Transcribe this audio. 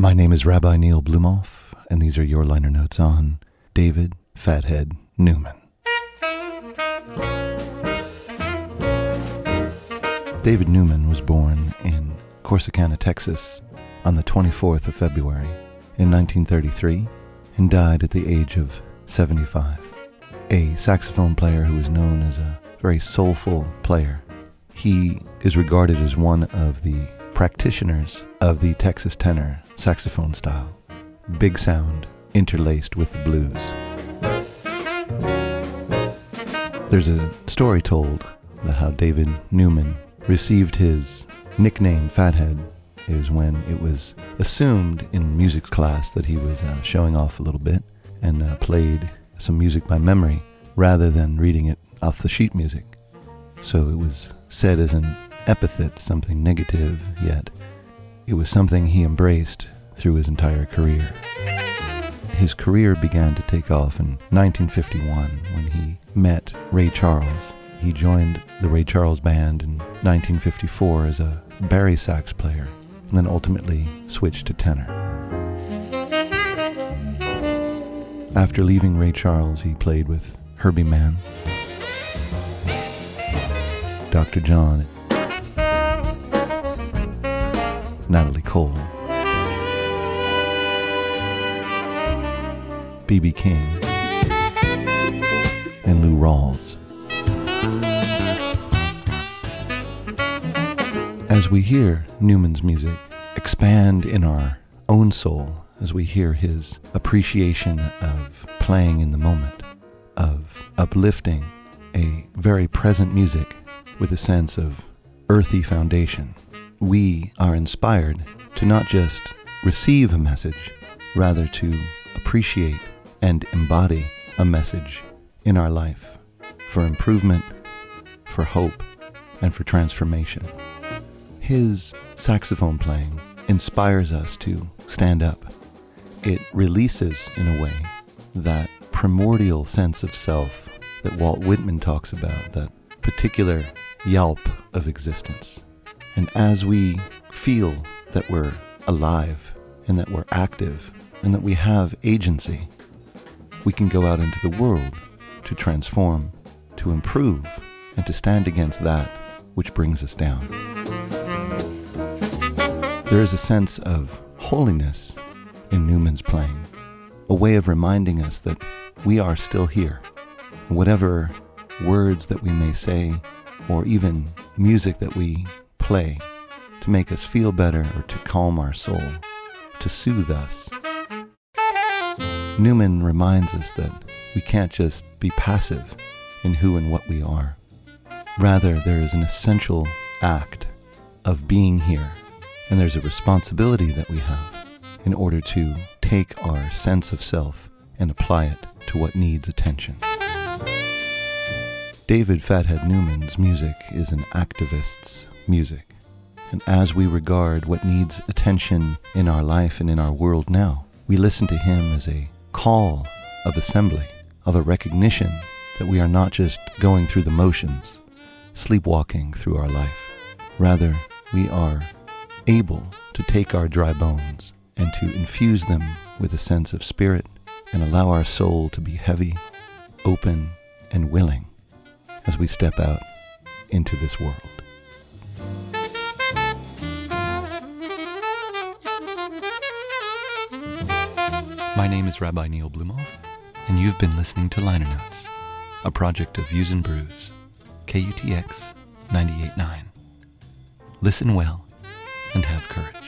My name is Rabbi Neil Blumofe, and these are your liner notes on David Fathead Newman. David Newman was born in Corsicana, Texas on the 24th of February in 1933 and died at the age of 75. A saxophone player who was known as a very soulful player. He is regarded as one of the practitioners of the Texas tenor saxophone style. Big sound interlaced with the blues. There's a story told that how David Newman received his nickname Fathead is when it was assumed in music class that he was uh, showing off a little bit and uh, played some music by memory rather than reading it off the sheet music. So it was said as an epithet, something negative, yet it was something he embraced through his entire career. His career began to take off in 1951 when he met Ray Charles. He joined the Ray Charles Band in 1954 as a bari sax player, and then ultimately switched to tenor. After leaving Ray Charles, he played with Herbie Mann, Dr. John, Natalie Cole, B.B. King, and Lou Rawls. As we hear Newman's music expand in our own soul, as we hear his appreciation of playing in the moment, of uplifting a very present music with a sense of earthy foundation, we are inspired to not just receive a message, rather to appreciate and embody a message in our life for improvement, for hope, and for transformation. His saxophone playing inspires us to stand up. It releases, in a way, that primordial sense of self that Walt Whitman talks about, that particular yelp of existence. And as we feel that we're alive and that we're active and that we have agency, we can go out into the world to transform, to improve, and to stand against that which brings us down. There is a sense of holiness in Newman's playing, a way of reminding us that we are still here. Whatever words that we may say, or even music that we play to make us feel better or to calm our soul, to soothe us, Newman reminds us that we can't just be passive in who and what we are. Rather, there is an essential act of being here, and there's a responsibility that we have in order to take our sense of self and apply it to what needs attention. David Fathead Newman's music is an activist's music. And as we regard what needs attention in our life and in our world now, we listen to him as a call of assembly, of a recognition that we are not just going through the motions, sleepwalking through our life. Rather, we are able to take our dry bones and to infuse them with a sense of spirit and allow our soul to be heavy, open, and willing as we step out into this world. My name is Rabbi Neil Blumofe, and you've been listening to Liner Notes, a project of Views and Brews, KUTX 98.9. Listen well and have courage.